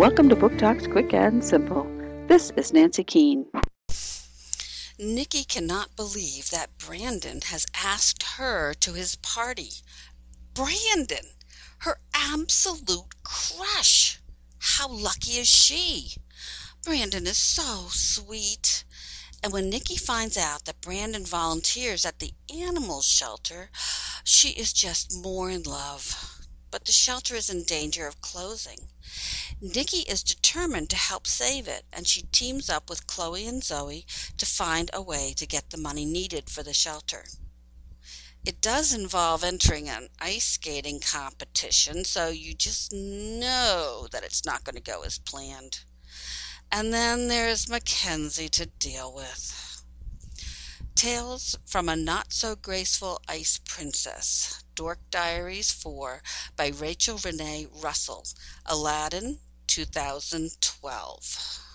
Welcome to Book Talks Quick and Simple. This is Nancy Keane. Nikki cannot believe that Brandon has asked her to his party. Brandon, her absolute crush. How lucky is she? Brandon is so sweet. And when Nikki finds out that Brandon volunteers at the animal shelter, she is just more in love. But the shelter is in danger of closing. Nikki is determined to help save it, and she teams up with Chloe and Zoe to find a way to get the money needed for the shelter. It does involve entering an ice skating competition, so you just know that it's not going to go as planned. And then there's Mackenzie to deal with. Tales from a Not So Graceful Ice Princess. Dork Diaries 4 by Rachel Renee Russell. Aladdin, 2012.